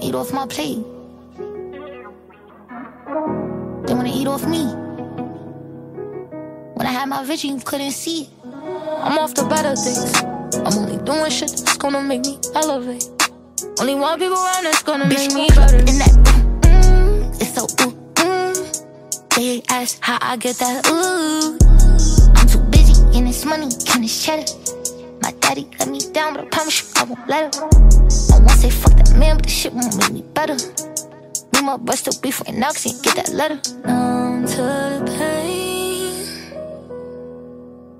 wanna eat off my plate. They wanna eat off me. When I had my vision, you couldn't see it. I'm off the better things. I'm only doing shit that's gonna make me elevate. Only one people around that's gonna Bitch, make me better. In that, mm, it's so ooh, mm. They ask how I get that ooh. I'm too busy in this money, can this cheddar. My daddy let me down, but I promise you I won't let him. I won't say fuck man, but the shit won't make me better. Me my bust still beef right now, cause get that letter. Numb to the pain.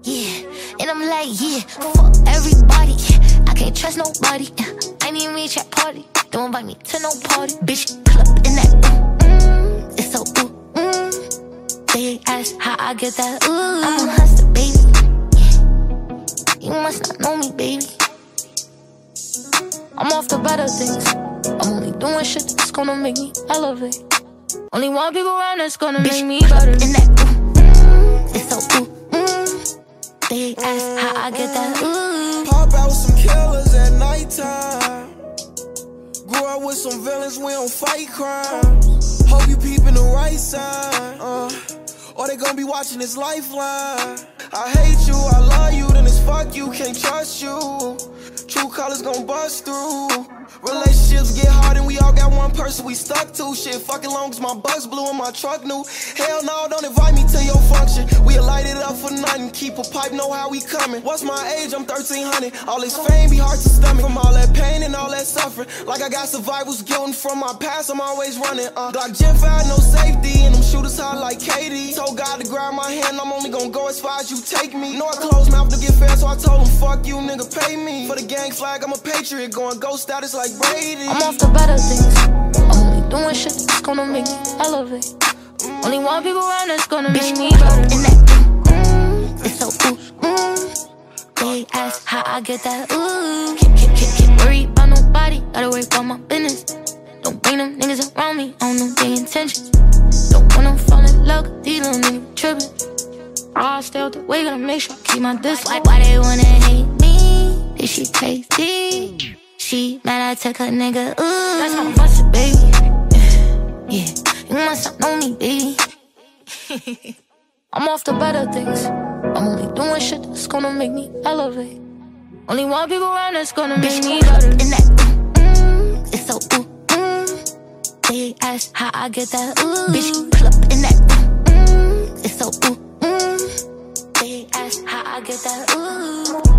Yeah, and I'm like, yeah, fuck everybody. I can't trust nobody. I need me a chat party. Don't invite me to no party. Bitch, up in that, mm, it's so ooh, mm. They ask how I get that, ooh. I'm a hustler, baby. You must not know me, baby. I'm off the better things. I'm only doing shit that's gonna make me elevate. Only one people around that's gonna Bitch, make me better. In that ooh, mm, it's so ooh, mm. They ask how I get that ooh. Pop out with some killers at nighttime. Grew up with some villains, we don't fight crime. Hope you peeping the right side. Uh, or they gonna be watching this lifeline. I hate you, I love you, then it's fuck you, can't trust you. True colors gon' bust through. Relationships get hard and we all got one person we stuck to. Shit, fucking long as my bugs blew in my truck new. Hell no, don't invite me to your function. We'll light it up for nothing. Keep a pipe, know how we coming. What's my age? I'm 1300. All this fame be hard to stomach. From all that pain and all that suffering. Like I got survivor's guilt from my past, I'm always running. Uh, Glock Gen 5, no safety. And them shooters hot like Katie. Told God to grab my hand, I'm only gonna go as far as you take me. Know I closed mouth to get fair, so I told him, fuck you, nigga, pay me. For the gang flag, I'm a patriot. Going ghost status like Brady. I'm off the better things. Only doing shit that's gonna make me elevate. Only one people around that's gonna Bitch, make me better. In that, mm, it's so ooh, mm. They ask how I get that ooh. Can't, can't, can't, worry about nobody. Gotta worry about my business. Don't bring them niggas around me. I don't know their intentions. Don't wanna fall in love, these little niggas trippin'. I stay out the way, gotta make sure I keep my distance. Why, why they wanna hate she tasty? She mad I took her nigga, ooh. That's bust it, baby. Yeah, you must not know me, baby. I'm off the better things. I'm only doing shit that's gonna make me elevate. Only one people around that's gonna make me better. In that, mm, it's so ooh, mm. They ask how I get that ooh. Bitch, pull up in that, mm, it's so ooh, mm. They ask how I get that